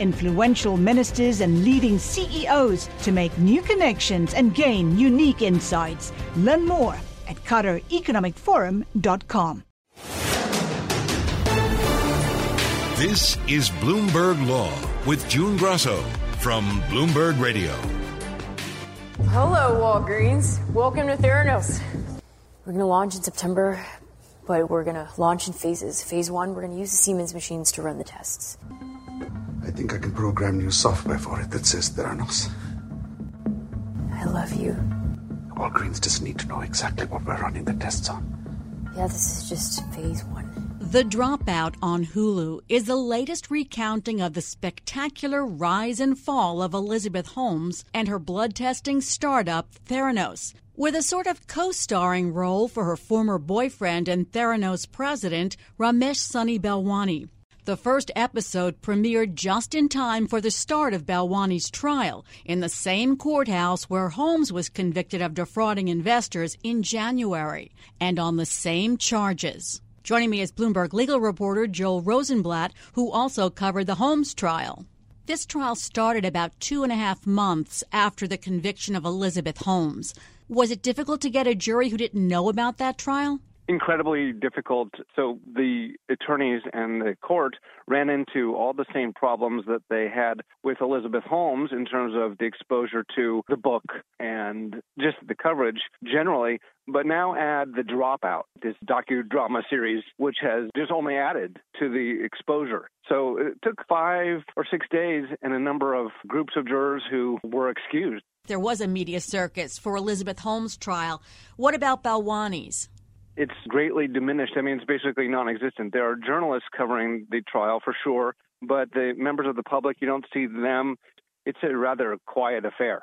influential ministers, and leading CEOs to make new connections and gain unique insights. Learn more at QatarEconomicForum.com. This is Bloomberg Law with June Grasso from Bloomberg Radio. Hello, Walgreens. Welcome to Theranos. We're going to launch in September, but we're going to launch in phases. Phase one, we're going to use the Siemens machines to run the tests. I think I can program new software for it that says Theranos. I love you. Walgreens doesn't need to know exactly what we're running the tests on. Yeah, this is just phase one. The Dropout on Hulu is the latest recounting of the spectacular rise and fall of Elizabeth Holmes and her blood testing startup, Theranos, with a sort of co starring role for her former boyfriend and Theranos president, Ramesh Sunny Balwani. The first episode premiered just in time for the start of Balwani's trial in the same courthouse where Holmes was convicted of defrauding investors in January and on the same charges. Joining me is Bloomberg legal reporter Joel Rosenblatt, who also covered the Holmes trial. This trial started about two and a half months after the conviction of Elizabeth Holmes. Was it difficult to get a jury who didn't know about that trial? Incredibly difficult. So the attorneys and the court ran into all the same problems that they had with Elizabeth Holmes in terms of the exposure to the book and just the coverage generally. But now add the dropout, this docudrama series, which has just only added to the exposure. So it took five or six days and a number of groups of jurors who were excused. There was a media circus for Elizabeth Holmes' trial. What about Balwani's? It's greatly diminished. I mean, it's basically non existent. There are journalists covering the trial for sure, but the members of the public, you don't see them. It's a rather quiet affair.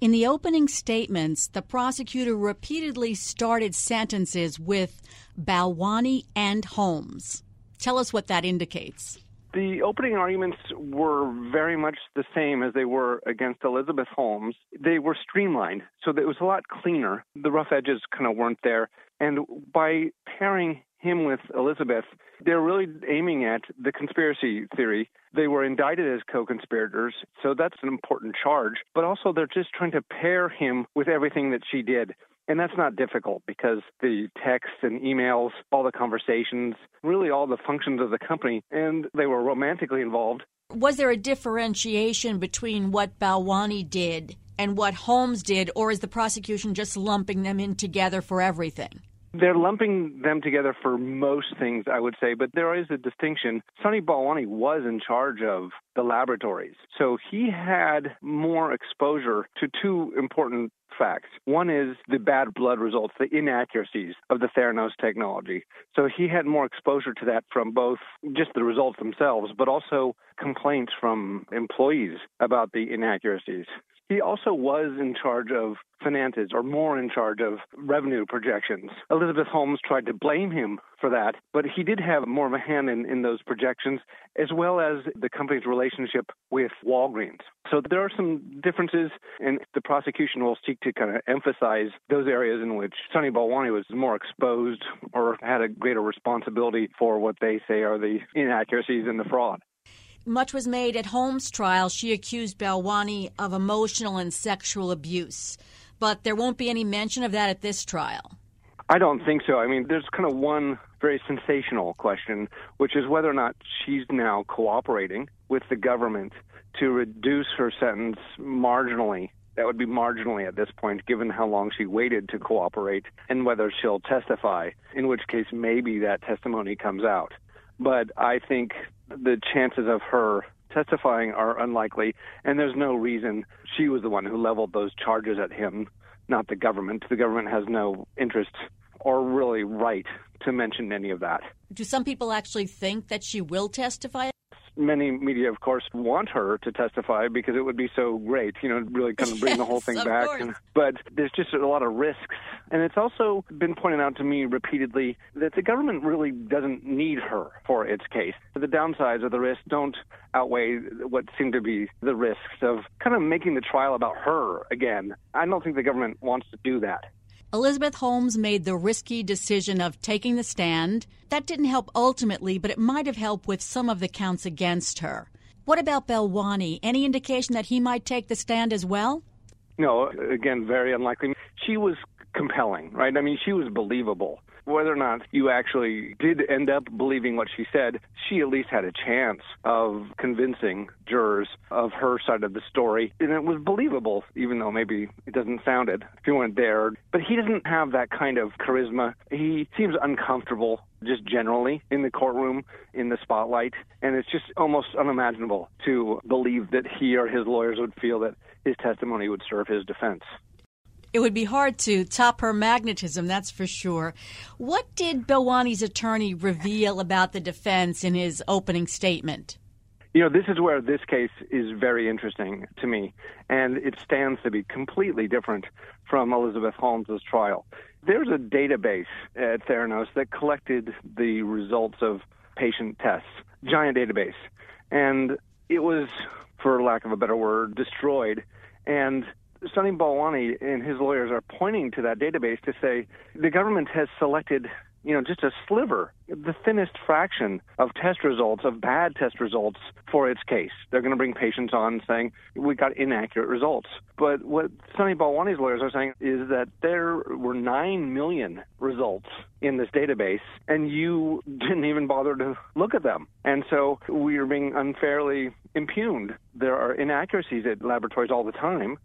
In the opening statements, the prosecutor repeatedly started sentences with Balwani and Holmes. Tell us what that indicates. The opening arguments were very much the same as they were against Elizabeth Holmes. They were streamlined, so it was a lot cleaner. The rough edges kind of weren't there. And by pairing him with Elizabeth, they're really aiming at the conspiracy theory. They were indicted as co conspirators, so that's an important charge. But also, they're just trying to pair him with everything that she did. And that's not difficult because the texts and emails, all the conversations, really all the functions of the company, and they were romantically involved. Was there a differentiation between what Balwani did and what Holmes did, or is the prosecution just lumping them in together for everything? They're lumping them together for most things, I would say, but there is a distinction. Sunny Balwani was in charge of the laboratories, so he had more exposure to two important facts. One is the bad blood results, the inaccuracies of the Theranos technology. So he had more exposure to that from both just the results themselves, but also complaints from employees about the inaccuracies. He also was in charge of finances or more in charge of revenue projections. Elizabeth Holmes tried to blame him for that, but he did have more of a hand in, in those projections, as well as the company's relationship with Walgreens. So there are some differences, and the prosecution will seek to kind of emphasize those areas in which Sunny Balwani was more exposed or had a greater responsibility for what they say are the inaccuracies and the fraud. Much was made at Holmes' trial. She accused Balwani of emotional and sexual abuse, but there won't be any mention of that at this trial. I don't think so. I mean, there's kind of one very sensational question, which is whether or not she's now cooperating with the government to reduce her sentence marginally. That would be marginally at this point, given how long she waited to cooperate, and whether she'll testify, in which case maybe that testimony comes out. But I think the chances of her testifying are unlikely, and there's no reason she was the one who leveled those charges at him, not the government. The government has no interest or really right to mention any of that. Do some people actually think that she will testify? Many media, of course, want her to testify because it would be so great, you know, really kind of bring yes, the whole thing back. And, but there's just a lot of risks. And it's also been pointed out to me repeatedly that the government really doesn't need her for its case. The downsides of the risks don't outweigh what seem to be the risks of kind of making the trial about her again. I don't think the government wants to do that. Elizabeth Holmes made the risky decision of taking the stand. That didn't help ultimately, but it might have helped with some of the counts against her. What about Balwani? Any indication that he might take the stand as well? No, again, very unlikely. She was compelling, right? I mean, she was believable. Whether or not you actually did end up believing what she said, she at least had a chance of convincing jurors of her side of the story. And it was believable, even though maybe it doesn't sound it if you weren't there. But he doesn't have that kind of charisma. He seems uncomfortable just generally in the courtroom, in the spotlight. And it's just almost unimaginable to believe that he or his lawyers would feel that his testimony would serve his defense. It would be hard to top her magnetism, that's for sure. What did Balwani's attorney reveal about the defense in his opening statement? You know, this is where this case is very interesting to me, and it stands to be completely different from Elizabeth Holmes's trial. There's a database at Theranos that collected the results of patient tests, giant database, and it was, for lack of a better word, destroyed. And Sunny Balwani and his lawyers are pointing to that database to say the government has selected, you know, just a sliver, the thinnest fraction of test results, of bad test results for its case. They're going to bring patients on saying we got inaccurate results. But what Sunny Balwani's lawyers are saying is that there were 9 million results in this database, and you didn't even bother to look at them. And so we are being unfairly impugned. There are inaccuracies at laboratories all the time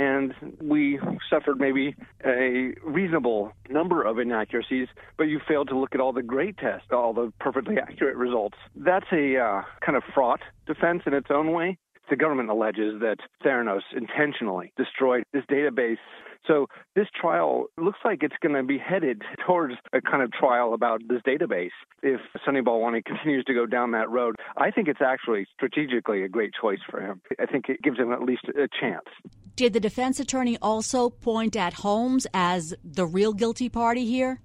and we suffered maybe a reasonable number of inaccuracies, but you failed to look at all the great tests, all the perfectly accurate results. That's a uh, kind of fraught defense in its own way. The government alleges that Theranos intentionally destroyed this database. So this trial looks like it's going to be headed towards a kind of trial about this database. If Sunny Balwani continues to go down that road, I think it's actually strategically a great choice for him. I think it gives him at least a chance. Did the defense attorney also point at Holmes as the real guilty party here?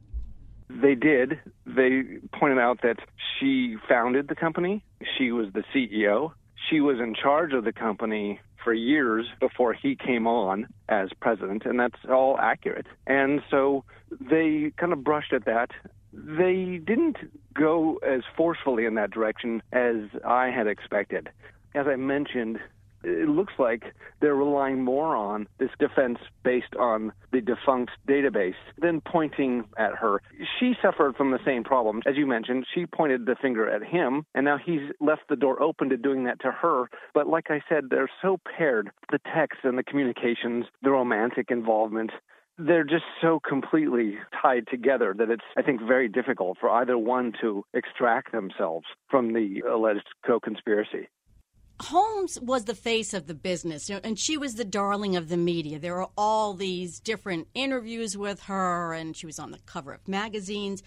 They did. They pointed out that she founded the company, she was the CEO, she was in charge of the company for years before he came on as president, and that's all accurate. And so they kind of brushed at that. They didn't go as forcefully in that direction as I had expected. As I mentioned, it looks like they're relying more on this defense based on the defunct database than pointing at her. She suffered from the same problem. As you mentioned, she pointed the finger at him, and now he's left the door open to doing that to her. But like I said, they're so paired the text and the communications, the romantic involvement. They're just so completely tied together that it's, I think, very difficult for either one to extract themselves from the alleged co conspiracy. Holmes was the face of the business, and she was the darling of the media. There were all these different interviews with her, and she was on the cover of magazines,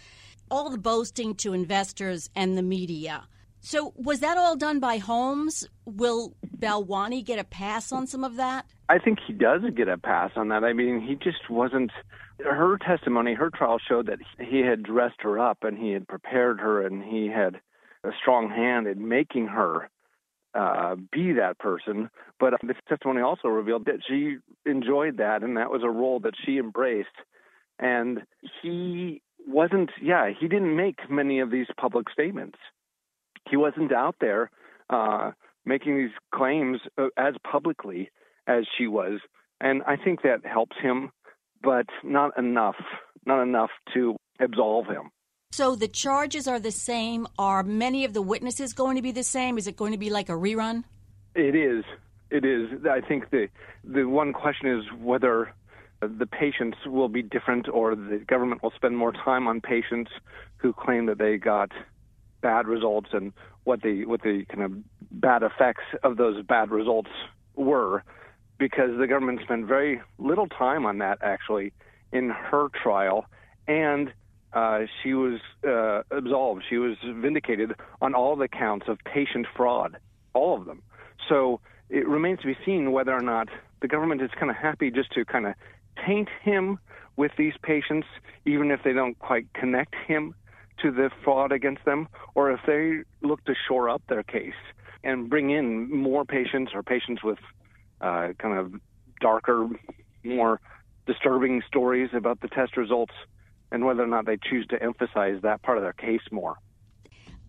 all the boasting to investors and the media. So, was that all done by Holmes? Will Balwani get a pass on some of that? I think he does get a pass on that. I mean, he just wasn't. Her testimony, her trial showed that he had dressed her up and he had prepared her and he had a strong hand in making her uh, be that person. But this testimony also revealed that she enjoyed that and that was a role that she embraced. And he wasn't, yeah, he didn't make many of these public statements. He wasn't out there uh, making these claims uh, as publicly as she was. And I think that helps him, but not enough, not enough to absolve him. So the charges are the same. Are many of the witnesses going to be the same? Is it going to be like a rerun? It is. It is. I think the the one question is whether the patients will be different or the government will spend more time on patients who claim that they got bad results and what the what the kind of bad effects of those bad results were because the government spent very little time on that actually in her trial and uh, she was uh, absolved. She was vindicated on all the counts of patient fraud, all of them. So it remains to be seen whether or not the government is kind of happy just to kind of taint him with these patients, even if they don't quite connect him to the fraud against them, or if they look to shore up their case and bring in more patients or patients with uh, kind of darker, more disturbing stories about the test results and whether or not they choose to emphasize that part of their case more.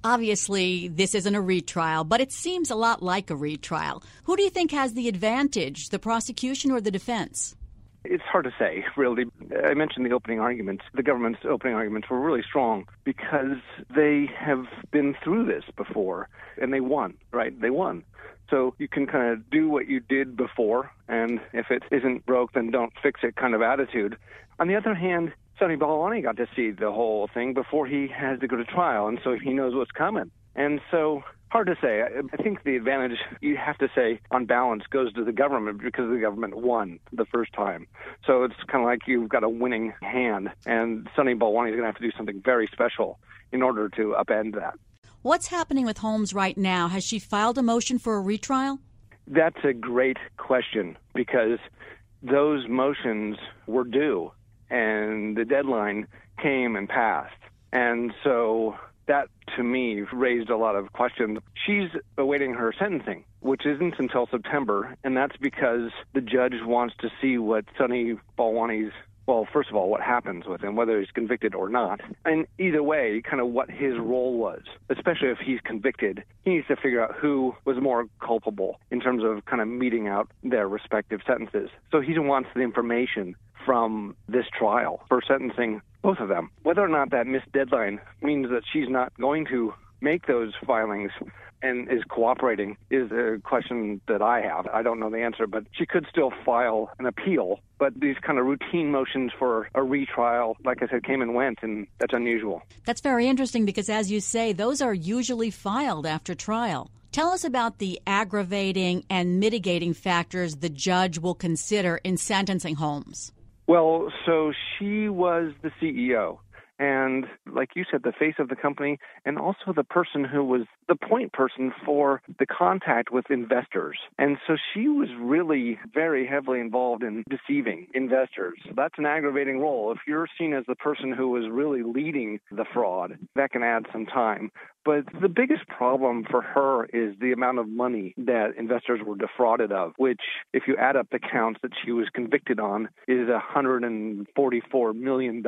Obviously, this isn't a retrial, but it seems a lot like a retrial. Who do you think has the advantage, the prosecution or the defense? It's hard to say, really. I mentioned the opening arguments. The government's opening arguments were really strong because they have been through this before and they won, right? They won. So you can kind of do what you did before, and if it isn't broke, then don't fix it kind of attitude. On the other hand, Sunny Balwani got to see the whole thing before he has to go to trial, and so he knows what's coming. And so, hard to say. I, think the advantage, you have to say, on balance, goes to the government because the government won the first time. So it's kind of like you've got a winning hand, and Sunny Balwani is going to have to do something very special in order to upend that. What's happening with Holmes right now? Has she filed a motion for a retrial? That's a great question because those motions were due and the deadline came and passed. And so that to me raised a lot of questions. She's awaiting her sentencing, which isn't until September, and that's because the judge wants to see what Sunny Balwani's well, first of all, what happens with him, whether he's convicted or not. And either way, kind of what his role was, especially if he's convicted, he needs to figure out who was more culpable in terms of kind of meting out their respective sentences. So he wants the information from this trial for sentencing both of them. Whether or not that missed deadline means that she's not going to make those filings and is cooperating is a question that I have. I don't know the answer, but she could still file an appeal. But these kind of routine motions for a retrial, like I said, came and went, and that's unusual. That's very interesting because, as you say, those are usually filed after trial. Tell us about the aggravating and mitigating factors the judge will consider in sentencing Holmes. Well, so she was the CEO and like you said, the face of the company, and also the person who was the point person for the contact with investors. And so she was really very heavily involved in deceiving investors. That's an aggravating role. If you're seen as the person who was really leading the fraud, that can add some time. But the biggest problem for her is the amount of money that investors were defrauded of, which, if you add up the counts that she was convicted on, is $144 million.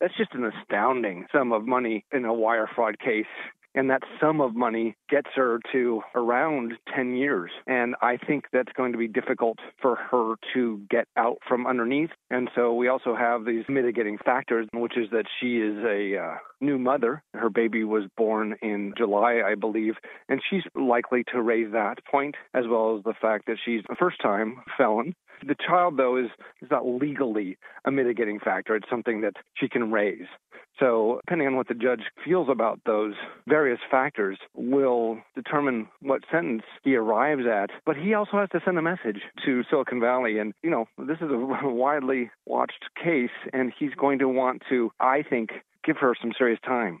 That's just an astounding sum of money in a wire fraud case and that sum of money gets her to around 10 years. And I think that's going to be difficult for her to get out from underneath. And so we also have these mitigating factors, which is that she is a uh, new mother. Her baby was born in July, I believe, and she's likely to raise that point, as well as the fact that she's a first time felon. The child, though, is, is not legally a mitigating factor. It's something that she can raise. So, depending on what the judge feels about those various factors, will determine what sentence he arrives at. But he also has to send a message to Silicon Valley. And, you know, this is a widely watched case, and he's going to want to, I think, give her some serious time.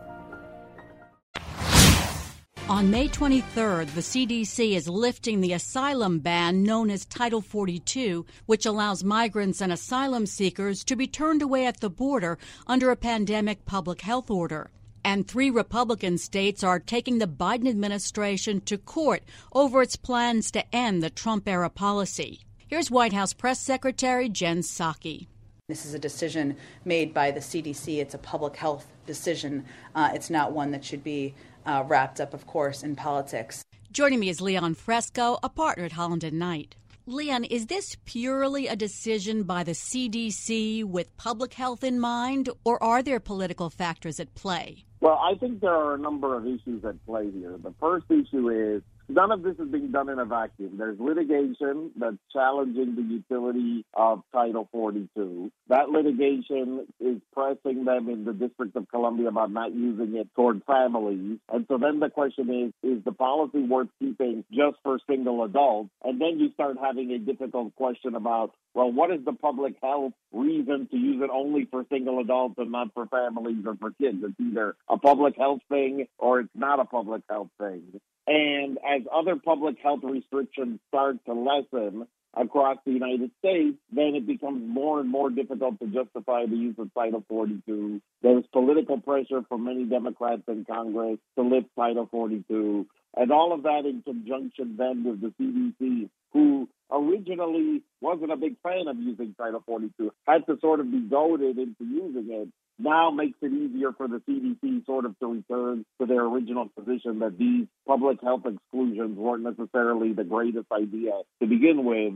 On May 23rd, the CDC is lifting the asylum ban known as Title 42, which allows migrants and asylum seekers to be turned away at the border under a pandemic public health order. And three Republican states are taking the Biden administration to court over its plans to end the Trump era policy. Here's White House Press Secretary Jen Psaki. This is a decision made by the CDC. It's a public health decision. Uh, it's not one that should be uh, wrapped up, of course, in politics. Joining me is Leon Fresco, a partner at Holland and Knight. Leon, is this purely a decision by the CDC with public health in mind, or are there political factors at play? Well, I think there are a number of issues at play here. The first issue is none of this is being done in a vacuum. There's litigation that's challenging the utility of Title 42. That litigation is pressing them in the District of Columbia about not using it toward families. And so then the question is, is the policy worth keeping just for single adults? And then you start having a difficult question about, well, what is the public health reason to use it only for single adults and not for families or for kids? It's either a public health thing or it's not a public health thing. And as other public health restrictions start to lessen across the United States, then it becomes more and more difficult to justify the use of Title 42. There's political pressure from many Democrats in Congress to lift Title 42. And all of that in conjunction then with the CDC, who originally wasn't a big fan of using Title 42, had to sort of be goaded into using it now makes it easier for the CDC sort of to return to their original position that these public health exclusions weren't necessarily the greatest idea to begin with.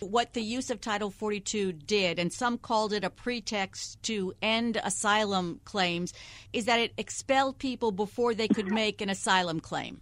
What the use of Title 42 did, and some called it a pretext to end asylum claims, is that it expelled people before they could make an asylum claim.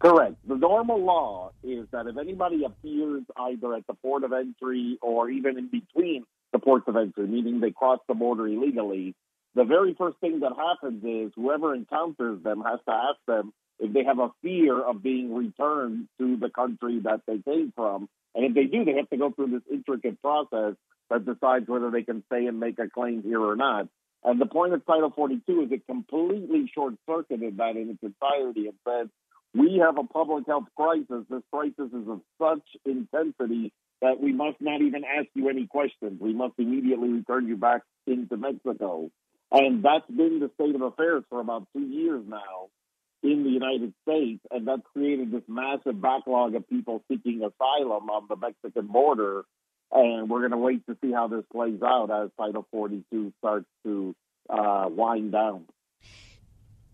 Correct. The normal law is that if anybody appears either at the port of entry or even in between the of entry, meaning they cross the border illegally, the very first thing that happens is whoever encounters them has to ask them if they have a fear of being returned to the country that they came from. And if they do, they have to go through this intricate process that decides whether they can stay and make a claim here or not. And the point of Title 42 is it completely short circuited that in its entirety and said, we have a public health crisis. This crisis is of such intensity that we must not even ask you any questions. We must immediately return you back into Mexico. And that's been the state of affairs for about two years now in the United States. And that's created this massive backlog of people seeking asylum on the Mexican border. And we're going to wait to see how this plays out as Title 42 starts to uh, wind down.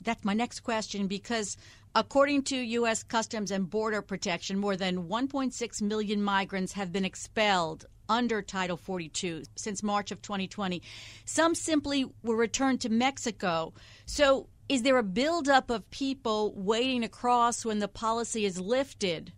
That's my next question because According to U.S. Customs and Border Protection, more than 1.6 million migrants have been expelled under Title 42 since March of 2020. Some simply were returned to Mexico. So, is there a buildup of people waiting to cross when the policy is lifted?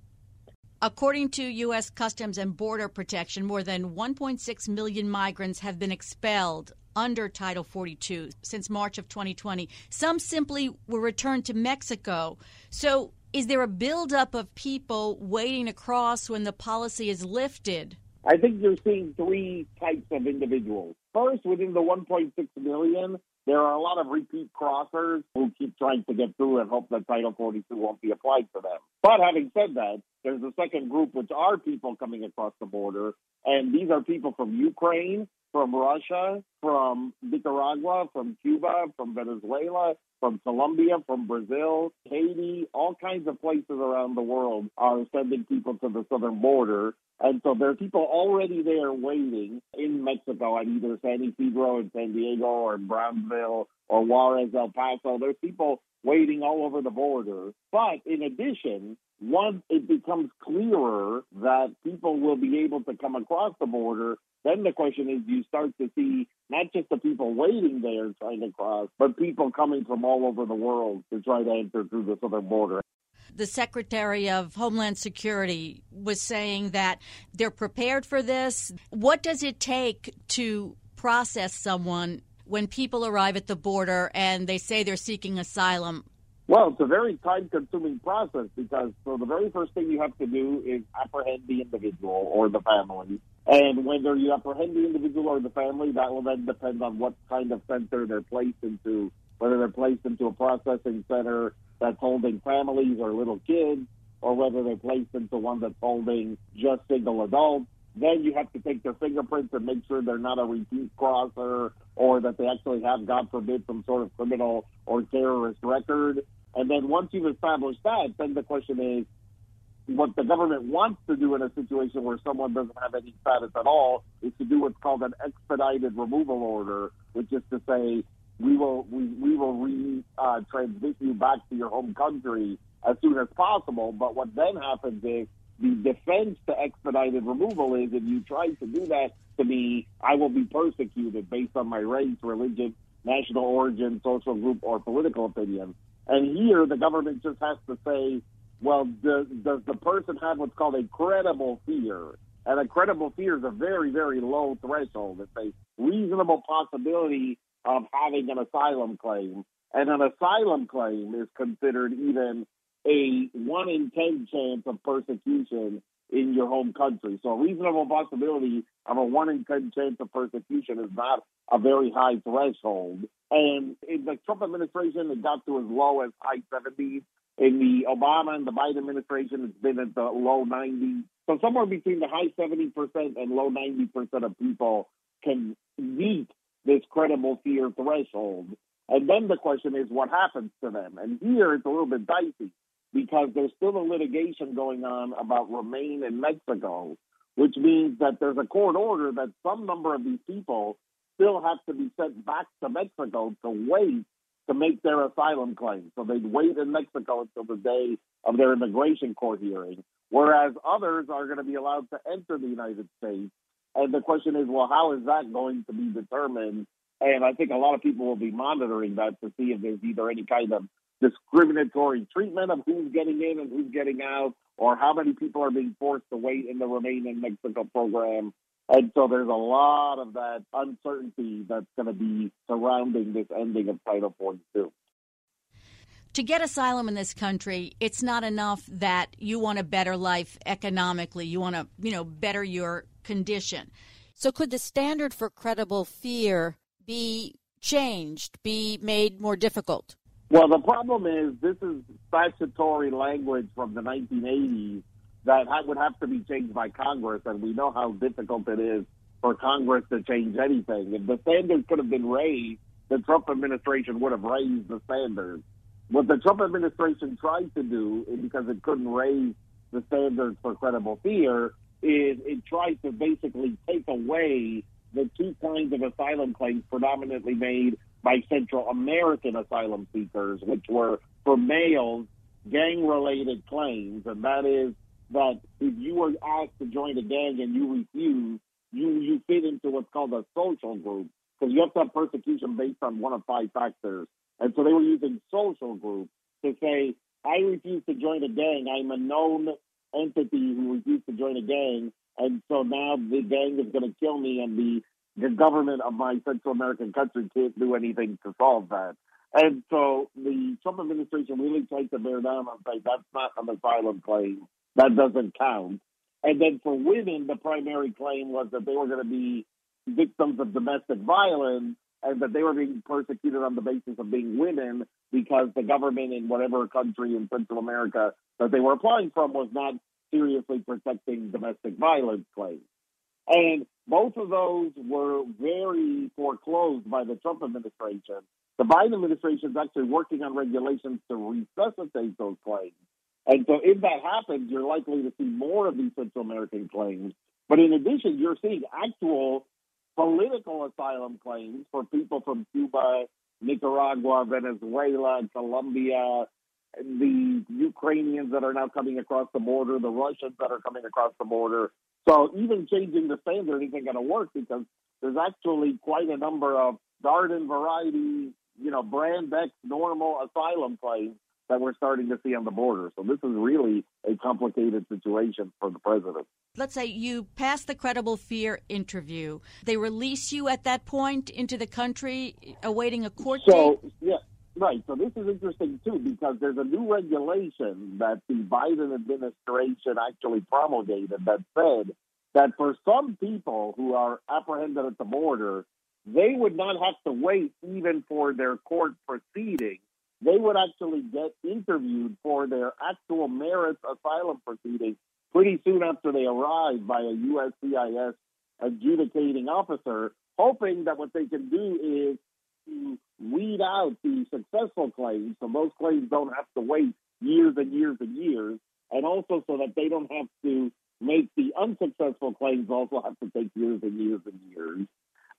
According to U.S. Customs and Border Protection, more than 1.6 million migrants have been expelled under Title 42 since March of 2020. Some simply were returned to Mexico. So, is there a buildup of people waiting to cross when the policy is lifted? I think you're seeing three types of individuals. First, within the 1.6 million, there are a lot of repeat crossers who keep trying to get through and hope that Title 42 won't be applied to them. But having said that, there's a second group, which are people coming across the border, and these are people from Ukraine, from Russia, from Nicaragua, from Cuba, from Venezuela, from Colombia, from Brazil, Haiti, all kinds of places around the world are sending people to the southern border. And so there are people already there waiting in Mexico at either San Ysidro in San Diego or in Brownsville or Juarez, El Paso. There's people waiting all over the border. But in addition, once it becomes clearer that people will be able to come across the border, then the question is you start to see not just the people waiting there trying to cross, but people coming from all over the world to try to enter through the southern border. The Secretary of Homeland Security was saying that they're prepared for this. What does it take to process someone when people arrive at the border and they say they're seeking asylum? Well, it's a very time consuming process because so the very first thing you have to do is apprehend the individual or the family. And whether you apprehend the individual or the family, that will then depend on what kind of center they're placed into, whether they're placed into a processing center that's holding families or little kids, or whether they're placed into one that's holding just single adults. Then you have to take their fingerprints and make sure they're not a repeat crosser or that they actually have, God forbid, some sort of criminal or terrorist record. And then once you've established that, then the question is what the government wants to do in a situation where someone doesn't have any status at all is to do what's called an expedited removal order, which is to say we will we, we will re uh, you back to your home country as soon as possible. But what then happens is the defense to expedited removal is if you try to do that to me, I will be persecuted based on my race, religion, national origin, social group, or political opinion. And here, the government just has to say, well, does, the person have what's called a credible fear? And a credible fear is a very, very low threshold. It's a reasonable possibility of having an asylum claim. And an asylum claim is considered even a one in 10 chance of persecution in your home country. So a reasonable possibility of a one in 10 chance of persecution is not a very high threshold. And in the Trump administration, it got to as low as high 70s. In the Obama and the Biden administration, it's been at the low 90s. So somewhere between the high 70% and low 90% of people can meet this credible fear threshold. And then the question is what happens to them? And here it's a little bit dicey because there's still a litigation going on about remain in Mexico, which means that there's a court order that some number of these people still have to be sent back to Mexico to wait to make their asylum claim. So they'd wait in Mexico until the day of their immigration court hearing, whereas others are going to be allowed to enter the United States. And the question is, well, how is that going to be determined? And I think a lot of people will be monitoring that to see if there's either any kind of discriminatory treatment of who's getting in and who's getting out, or how many people are being forced to wait in the Remain in Mexico program. And so there's a lot of that uncertainty that's going to be surrounding this ending of Title 42. To get asylum in this country, it's not enough that you want a better life economically. You want to, you know, better your condition. So could the standard for credible fear be changed, be made more difficult? Well, the problem is this is statutory language from the 1980s that would have to be changed by Congress, and we know how difficult it is for Congress to change anything. If the standards could have been raised, the Trump administration would have raised the standards. What the Trump administration tried to do, because it couldn't raise the standards for credible fear, is it tried to basically take away the two kinds of asylum claims predominantly made by Central American asylum seekers, which were for males, gang related claims. And that is that if you were asked to join a gang and you refuse, you, you fit into what's called a social group because you have to have persecution based on one of five factors. And so they were using social groups to say, I refuse to join a gang. I'm a known entity who refused to join a gang. And so now the gang is going to kill me, and the, the government of my Central American country can't do anything to solve that. And so the Trump administration really tried to bear down on say that's not an asylum claim. That doesn't count. And then for women, the primary claim was that they were going to be victims of domestic violence and that they were being persecuted on the basis of being women because the government in whatever country in Central America that they were applying from was not seriously protecting domestic violence claims. And both of those were very foreclosed by the Trump administration. The Biden administration is actually working on regulations to resuscitate those claims. And so if that happens, you're likely to see more of these Central American claims. But in addition, you're seeing actual political asylum claims for people from Cuba, Nicaragua, Venezuela, Colombia, the Ukrainians that are now coming across the border, the Russians that are coming across the border. So even changing the standard isn't going to work because there's actually quite a number of garden variety, you know, brand X normal asylum claims that we're starting to see on the border. So this is really a complicated situation for the president. Let's say you pass the credible fear interview. They release you at that point into the country awaiting a court so, date? Yeah. Right. So this is interesting too because there's a new regulation that the Biden administration actually promulgated that said that for some people who are apprehended at the border, they would not have to wait even for their court proceeding they would actually get interviewed for their actual merits asylum proceeding pretty soon after they arrive by a USCIS adjudicating officer, hoping that what they can do is to weed out the successful claims so those claims don't have to wait years and years and years, and also so that they don't have to make the unsuccessful claims also have to take years and years and years.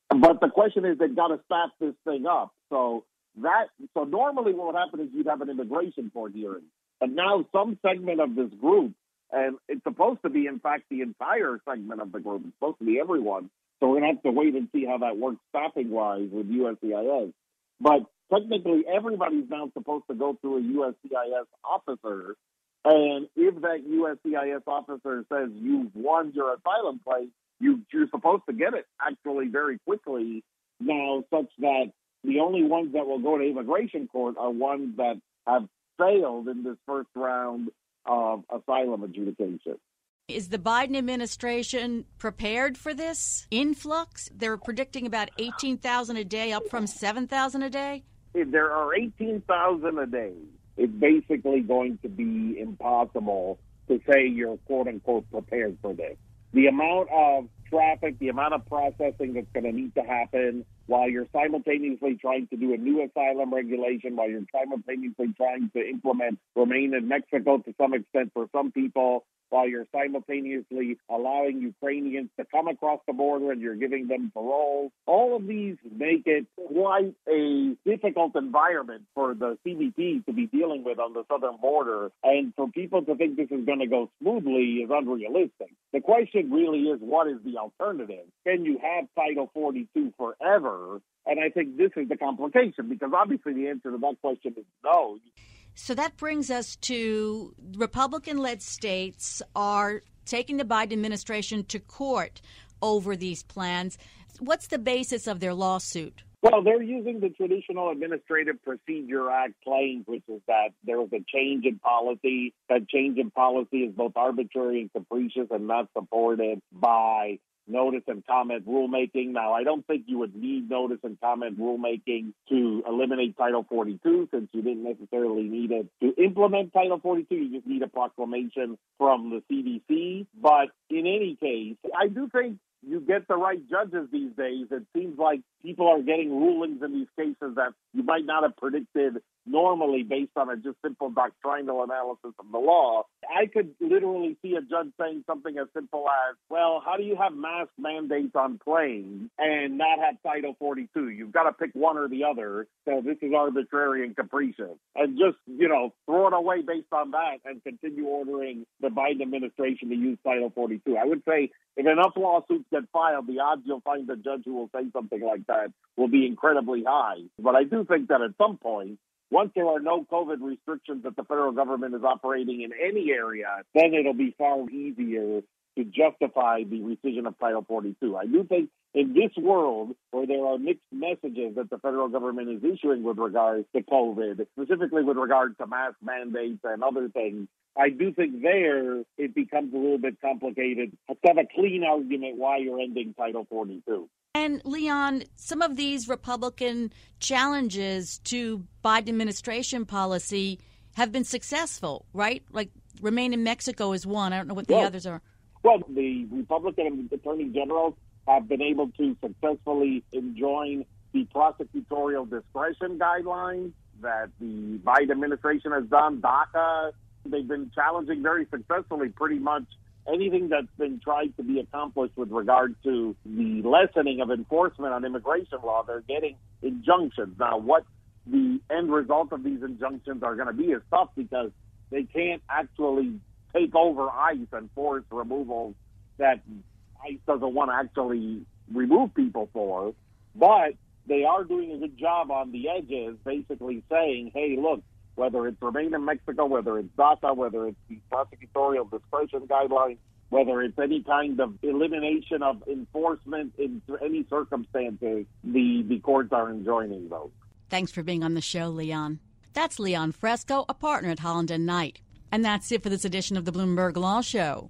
But the question is, they've got to staff this thing up. So that so normally what would happen is you'd have an immigration court hearing, but now some segment of this group, and it's supposed to be in fact the entire segment of the group. It's supposed to be everyone. So we're gonna have to wait and see how that works staffing wise with USCIS. But technically, everybody's now supposed to go through a USCIS officer, and if that USCIS officer says you've won your asylum claim, you, you're supposed to get it actually very quickly now, such that the only ones that will go to immigration court are ones that have failed in this first round of asylum adjudication. Is the Biden administration prepared for this influx? They're predicting about 18,000 a day, up from 7,000 a day? If there are 18,000 a day, it's basically going to be impossible to say you're quote unquote prepared for this. The amount of traffic, the amount of processing that's going to need to happen, while you're simultaneously trying to do a new asylum regulation, while you're simultaneously trying to implement remain in Mexico to some extent for some people, while you're simultaneously allowing Ukrainians to come across the border and you're giving them parole. All of these make it quite a difficult environment for the CBP to be dealing with on the southern border. And for people to think this is going to go smoothly is unrealistic. The question really is what is the alternative? Can you have Title 42 forever? And I think this is the complication because obviously the answer to that question is no. So that brings us to Republican led states are taking the Biden administration to court over these plans. What's the basis of their lawsuit? Well, they're using the traditional Administrative Procedure Act claims, which is that there was a change in policy. That change in policy is both arbitrary and capricious and not supported by notice and comment rulemaking. Now, I don't think you would need notice and comment rulemaking to eliminate Title 42 since you didn't necessarily need it to implement Title 42. You just need a proclamation from the CDC. But in any case, I do think you get the right judges these days. It seems like people are getting rulings in these cases that you might not have predicted normally based on a just simple doctrinal analysis of the law. I could literally see a judge saying something as simple as, well, how do you have mask mandates on planes and not have Title 42? You've got to pick one or the other. So this is arbitrary and capricious. And just, you know, throw it away based on that and continue ordering the Biden administration to use Title 42. I would say if enough lawsuits get filed, the odds you'll find a judge who will say something like that will be incredibly high. But I do think that at some point, once there are no COVID restrictions that the federal government is operating in any area, then it'll be far easier to justify the rescission of Title 42. I do think in this world where there are mixed messages that the federal government is issuing with regards to COVID, specifically with regard to mask mandates and other things, I do think there it becomes a little bit complicated to have a clean argument why you're ending Title 42. And Leon, some of these Republican challenges to Biden administration policy have been successful, right? Like Remain in Mexico is one. I don't know what the well, others are. Well, the Republican attorney generals have been able to successfully enjoin the prosecutorial discretion guidelines that the Biden administration has done. DACA, they've been challenging very successfully pretty much anything that's been tried to be accomplished with regard to the lessening of enforcement on immigration law, they're getting injunctions. Now, what the end result of these injunctions are going to be is tough because they can't actually take over ICE and force removals that ICE doesn't want to actually remove people for. But they are doing a good job on the edges, basically saying, hey, look, whether it's Remain in Mexico, whether it's DACA, whether it's the prosecutorial discretion guidelines, whether it's any kind of elimination of enforcement in any circumstances, the, the courts are enjoining those. Thanks for being on the show, Leon. That's Leon Fresco, a partner at Holland and Knight. And that's it for this edition of the Bloomberg Law Show.